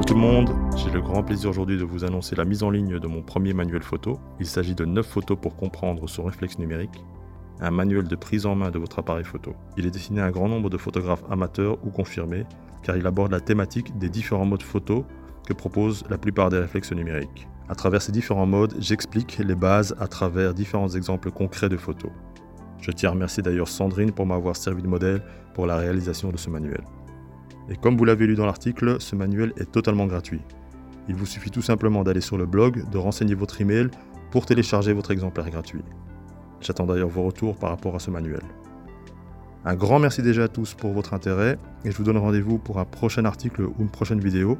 tout le monde, j'ai le grand plaisir aujourd'hui de vous annoncer la mise en ligne de mon premier manuel photo. Il s'agit de 9 photos pour comprendre son réflexe numérique, un manuel de prise en main de votre appareil photo. Il est destiné à un grand nombre de photographes amateurs ou confirmés, car il aborde la thématique des différents modes photo que proposent la plupart des réflexes numériques. À travers ces différents modes, j'explique les bases à travers différents exemples concrets de photos. Je tiens à remercier d'ailleurs Sandrine pour m'avoir servi de modèle pour la réalisation de ce manuel. Et comme vous l'avez lu dans l'article, ce manuel est totalement gratuit. Il vous suffit tout simplement d'aller sur le blog, de renseigner votre email pour télécharger votre exemplaire gratuit. J'attends d'ailleurs vos retours par rapport à ce manuel. Un grand merci déjà à tous pour votre intérêt et je vous donne rendez-vous pour un prochain article ou une prochaine vidéo.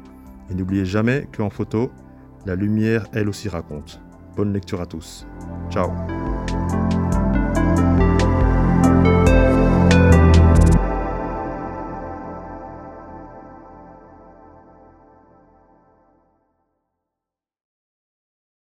Et n'oubliez jamais qu'en photo, la lumière elle aussi raconte. Bonne lecture à tous. Ciao